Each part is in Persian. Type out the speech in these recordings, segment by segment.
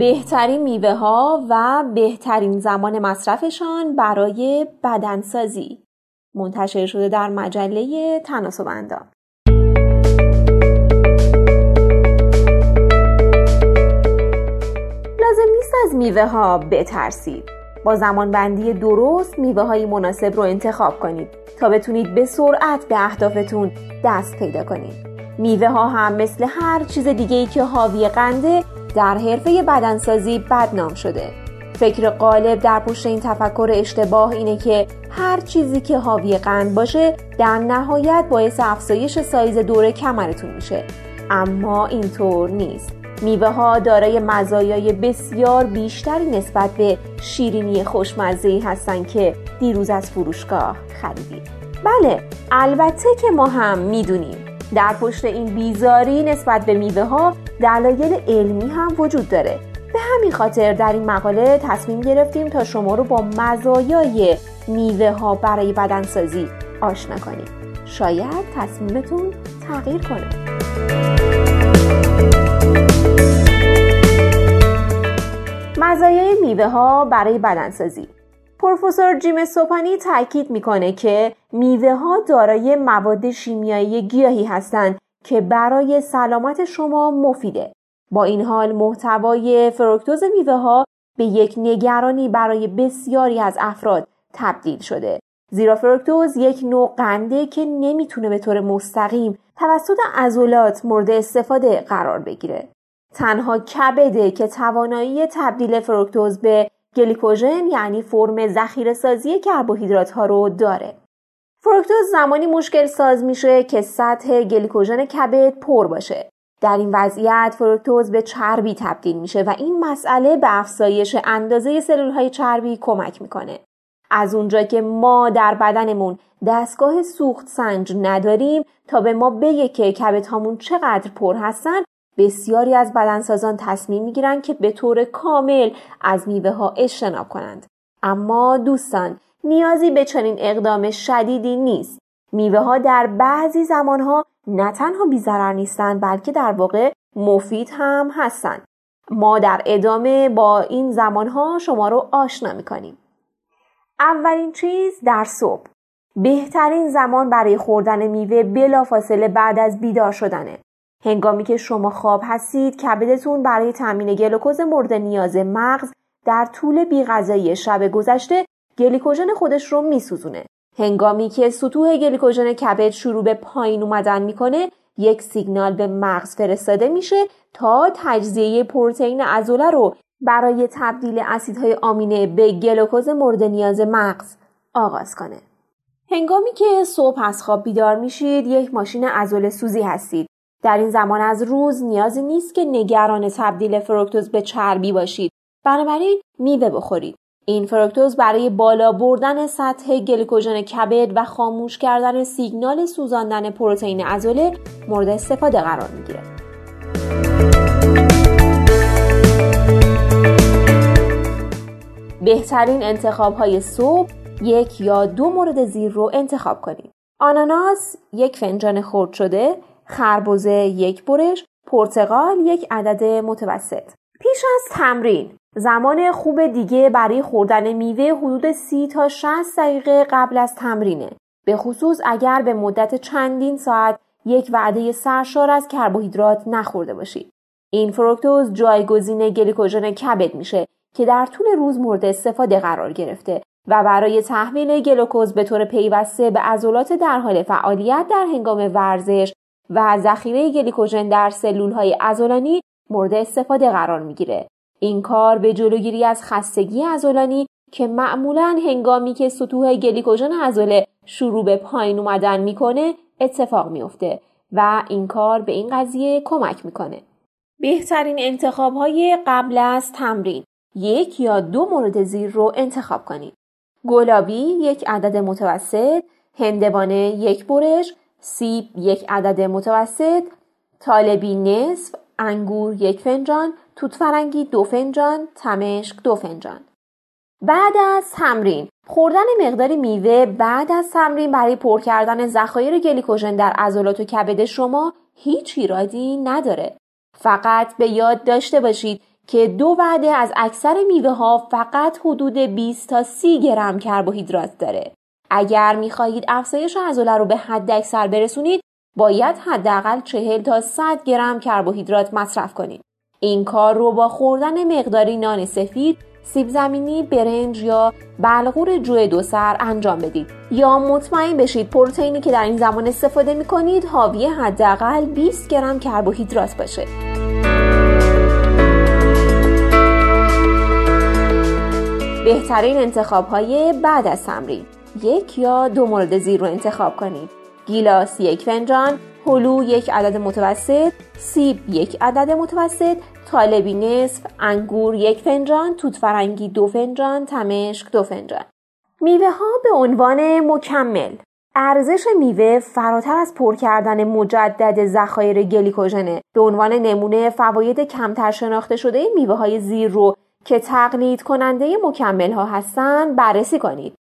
بهترین میوه ها و بهترین زمان مصرفشان برای بدنسازی. منتشر شده در مجله تناسب اندام لازم نیست از میوه ها بترسید. با زمان بندی درست میوه های مناسب رو انتخاب کنید تا بتونید به سرعت به اهدافتون دست پیدا کنید. میوه ها هم مثل هر چیز دیگه ای که حاوی قنده در حرفه بدنسازی بدنام شده. فکر غالب در پشت این تفکر اشتباه اینه که هر چیزی که حاوی قند باشه در نهایت باعث افزایش سایز دور کمرتون میشه. اما اینطور نیست. میوه ها دارای مزایای بسیار بیشتری نسبت به شیرینی خوشمزه هستند که دیروز از فروشگاه خریدید بله البته که ما هم می‌دونیم. در پشت این بیزاری نسبت به میوه ها دلایل علمی هم وجود داره. به همین خاطر در این مقاله تصمیم گرفتیم تا شما رو با مزایای میوه ها برای بدنسازی آشنا کنیم. شاید تصمیمتون تغییر کنه. مزایای میوه ها برای بدنسازی. پروفسور جیم سوپانی تاکید می‌کنه که میوه ها دارای مواد شیمیایی گیاهی هستند که برای سلامت شما مفیده. با این حال محتوای فروکتوز میوه ها به یک نگرانی برای بسیاری از افراد تبدیل شده. زیرا فروکتوز یک نوع قنده که نمی‌تونه به طور مستقیم توسط عضلات مورد استفاده قرار بگیره. تنها کبده که توانایی تبدیل فروکتوز به گلیکوژن یعنی فرم ذخیره سازی کربوهیدرات ها رو داره. فروکتوز زمانی مشکل ساز میشه که سطح گلیکوژن کبد پر باشه. در این وضعیت فروکتوز به چربی تبدیل میشه و این مسئله به افزایش اندازه سلول های چربی کمک می‌کنه. از اونجا که ما در بدنمون دستگاه سوخت سنج نداریم تا به ما بگه که کبدهامون چقدر پر هستن بسیاری از بدنسازان تصمیم می‌گیرند که به طور کامل از میوه ها اجتناب کنند. اما دوستان نیازی به چنین اقدام شدیدی نیست. میوه ها در بعضی زمان ها نه تنها بیزرر نیستند بلکه در واقع مفید هم هستند. ما در ادامه با این زمان ها شما رو آشنا می‌کنیم. اولین چیز در صبح. بهترین زمان برای خوردن میوه بلافاصله بعد از بیدار شدنه. هنگامی که شما خواب هستید کبدتون برای تامین گلوکوز مورد نیاز مغز در طول بیغذایی شب گذشته گلیکوژن خودش رو میسوزونه هنگامی که سطوح گلیکوژن کبد شروع به پایین اومدن می‌کنه یک سیگنال به مغز فرستاده میشه تا تجزیه پروتئین عضله رو برای تبدیل اسیدهای آمینه به گلوکوز مورد نیاز مغز آغاز کنه. هنگامی که صبح از خواب بیدار میشید یک ماشین عضله سوزی هستید در این زمان از روز نیازی نیست که نگران تبدیل فروکتوز به چربی باشید. بنابراین میوه بخورید. این فروکتوز برای بالا بردن سطح گلیکوژن کبد و خاموش کردن سیگنال سوزاندن پروتئین عضله مورد استفاده قرار می‌گیره. بهترین انتخاب های صبح یک یا دو مورد زیر رو انتخاب کنید. آناناس یک فنجان خرد شده خربزه یک برش پرتقال یک عدد متوسط. پیش از تمرین زمان خوب دیگه برای خوردن میوه حدود سی تا 60 دقیقه قبل از تمرینه. به خصوص اگر به مدت چندین ساعت یک وعده سرشار از کربوهیدرات نخورده باشید این فروکتوز جایگزین گلیکوژن کبد میشه که در طول روز مورد استفاده قرار گرفته و برای تحمیل گلوکوز به طور پیوسته به عضلات در حال فعالیت در هنگام ورزش و ذخیره گلیکوژن در سلول های عضلانی مورد استفاده قرار می‌گیره. این کار به جلوگیری از خستگی عضلانی که معمولا هنگامی که سطوح گلیکوژن عضله شروع به پایین اومدن می‌کنه اتفاق میافته و این کار به این قضیه کمک می‌کنه. بهترین انتخاب های قبل از تمرین یک یا دو مورد زیر رو انتخاب کنید. گلابی یک عدد متوسط، هندوانه یک برش، سیب یک عدد متوسط، طالبی نصف، انگور یک فنجان، توت فرنگی دو فنجان، تمشک دو فنجان. بعد از تمرین خوردن مقداری میوه بعد از تمرین برای پر کردن ذخایر گلیکوژن در عضلات و کبد شما هیچ ایرادی نداره. فقط به یاد داشته باشید که دو وعده از اکثر میوه ها فقط حدود 20 تا 30 گرم کربوهیدرات داره. اگر می‌خواهید افزایش عضله رو به حد اکثر برسونید باید حداقل 40 تا 100 گرم کربوهیدرات مصرف کنید. این کار رو با خوردن مقداری نان سفید سیب زمینی، برنج یا بلغور جو دو سر انجام بدید یا مطمئن بشید پروتئینی که در این زمان استفاده می کنید حاوی حداقل 20 گرم کربوهیدرات باشه. بهترین انتخاب های بعد از تمرین یک یا دو مورد زیر رو انتخاب کنید. گیلاس یک فنجان هلو یک عدد متوسط سیب یک عدد متوسط طالبی نصف انگور یک فنجان توت فرنگی دو فنجان تمشک دو فنجان. میوه ها به عنوان مکمل. ارزش میوه فراتر از پر کردن مجدد ذخایر گلیکوژنه. به عنوان نمونه فواید کمتر شناخته شده میوه های زیر رو که تقلید کننده مکمل ها هستن بررسی کنید.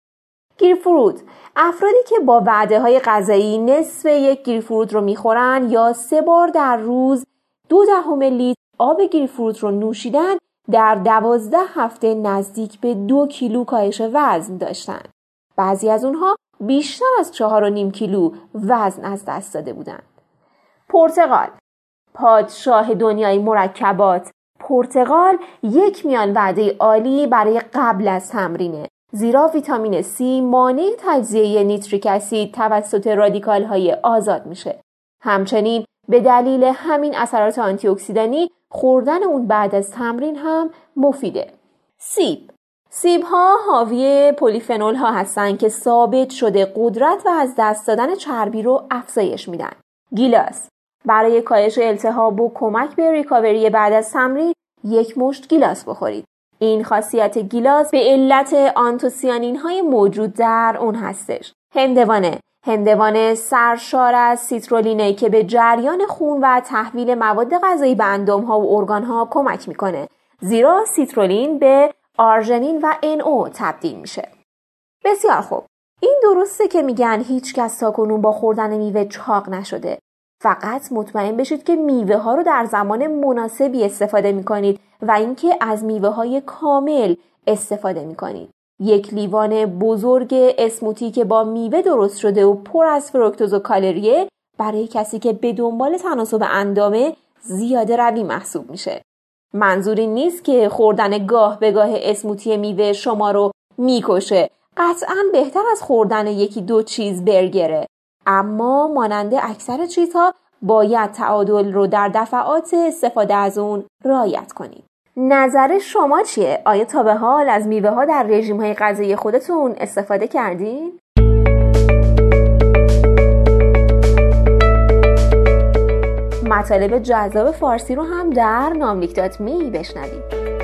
گیرفروت افرادی که با وعده های غذایی نصف یک گیرفروت رو می‌خورن یا سه بار در روز دو دهم لیتر آب گریپفروت رو نوشیدن در دوازده هفته نزدیک به دو کیلو کاهش وزن داشتن. بعضی از اونها بیشتر از چهار و نیم کیلو وزن از دست داده بودند. پرتغال پادشاه دنیای مرکبات پرتغال یک میان وعده عالی برای قبل از تمرینه زیرا ویتامین C مانع تجزیه نیتریک اسید توسط رادیکال های آزاد میشه. همچنین به دلیل همین اثرات آنتی اکسیدانی خوردن اون بعد از تمرین هم مفیده. سیب سیب ها حاوی پلیفنول ها هستند که ثابت شده قدرت و از دست دادن چربی رو افزایش میدن. گیلاس برای کاهش التهاب و کمک به ریکاوری بعد از تمرین یک مشت گیلاس بخورید. این خاصیت گیلاس به علت آنتوسیانین های موجود در اون هستش. هندوانه. هندوانه سرشار از سیترولینه که به جریان خون و تحویل مواد غذایی به اندام ها و ارگان ها کمک می‌کنه. زیرا سیترولین به آرژنین و NO تبدیل میشه. بسیار خوب. این درسته که میگن هیچ کس تا کنون با خوردن میوه چاق نشده. فقط مطمئن بشید که میوه ها رو در زمان مناسبی استفاده می‌کنید و اینکه از میوه های کامل استفاده می‌کنید یک لیوان بزرگ اسموتی که با میوه درست شده و پر از فروکتوز و کالریه برای کسی که به دنبال تناسب اندامه زیاده روی محسوب میشه. منظوری نیست که خوردن گاه به گاه اسموتی میوه شما رو می‌کشه. قطعا بهتر از خوردن یکی دو چیز برگره. اما مانند اکثر چیزها باید تعادل رو در دفعات استفاده از اون رایت کنید. نظر شما چیه؟ آیا تا به حال از میوه ها در رژیم های غذایی خودتون استفاده کردین؟ مطالب جذاب فارسی رو هم در ناملیک بشنوید.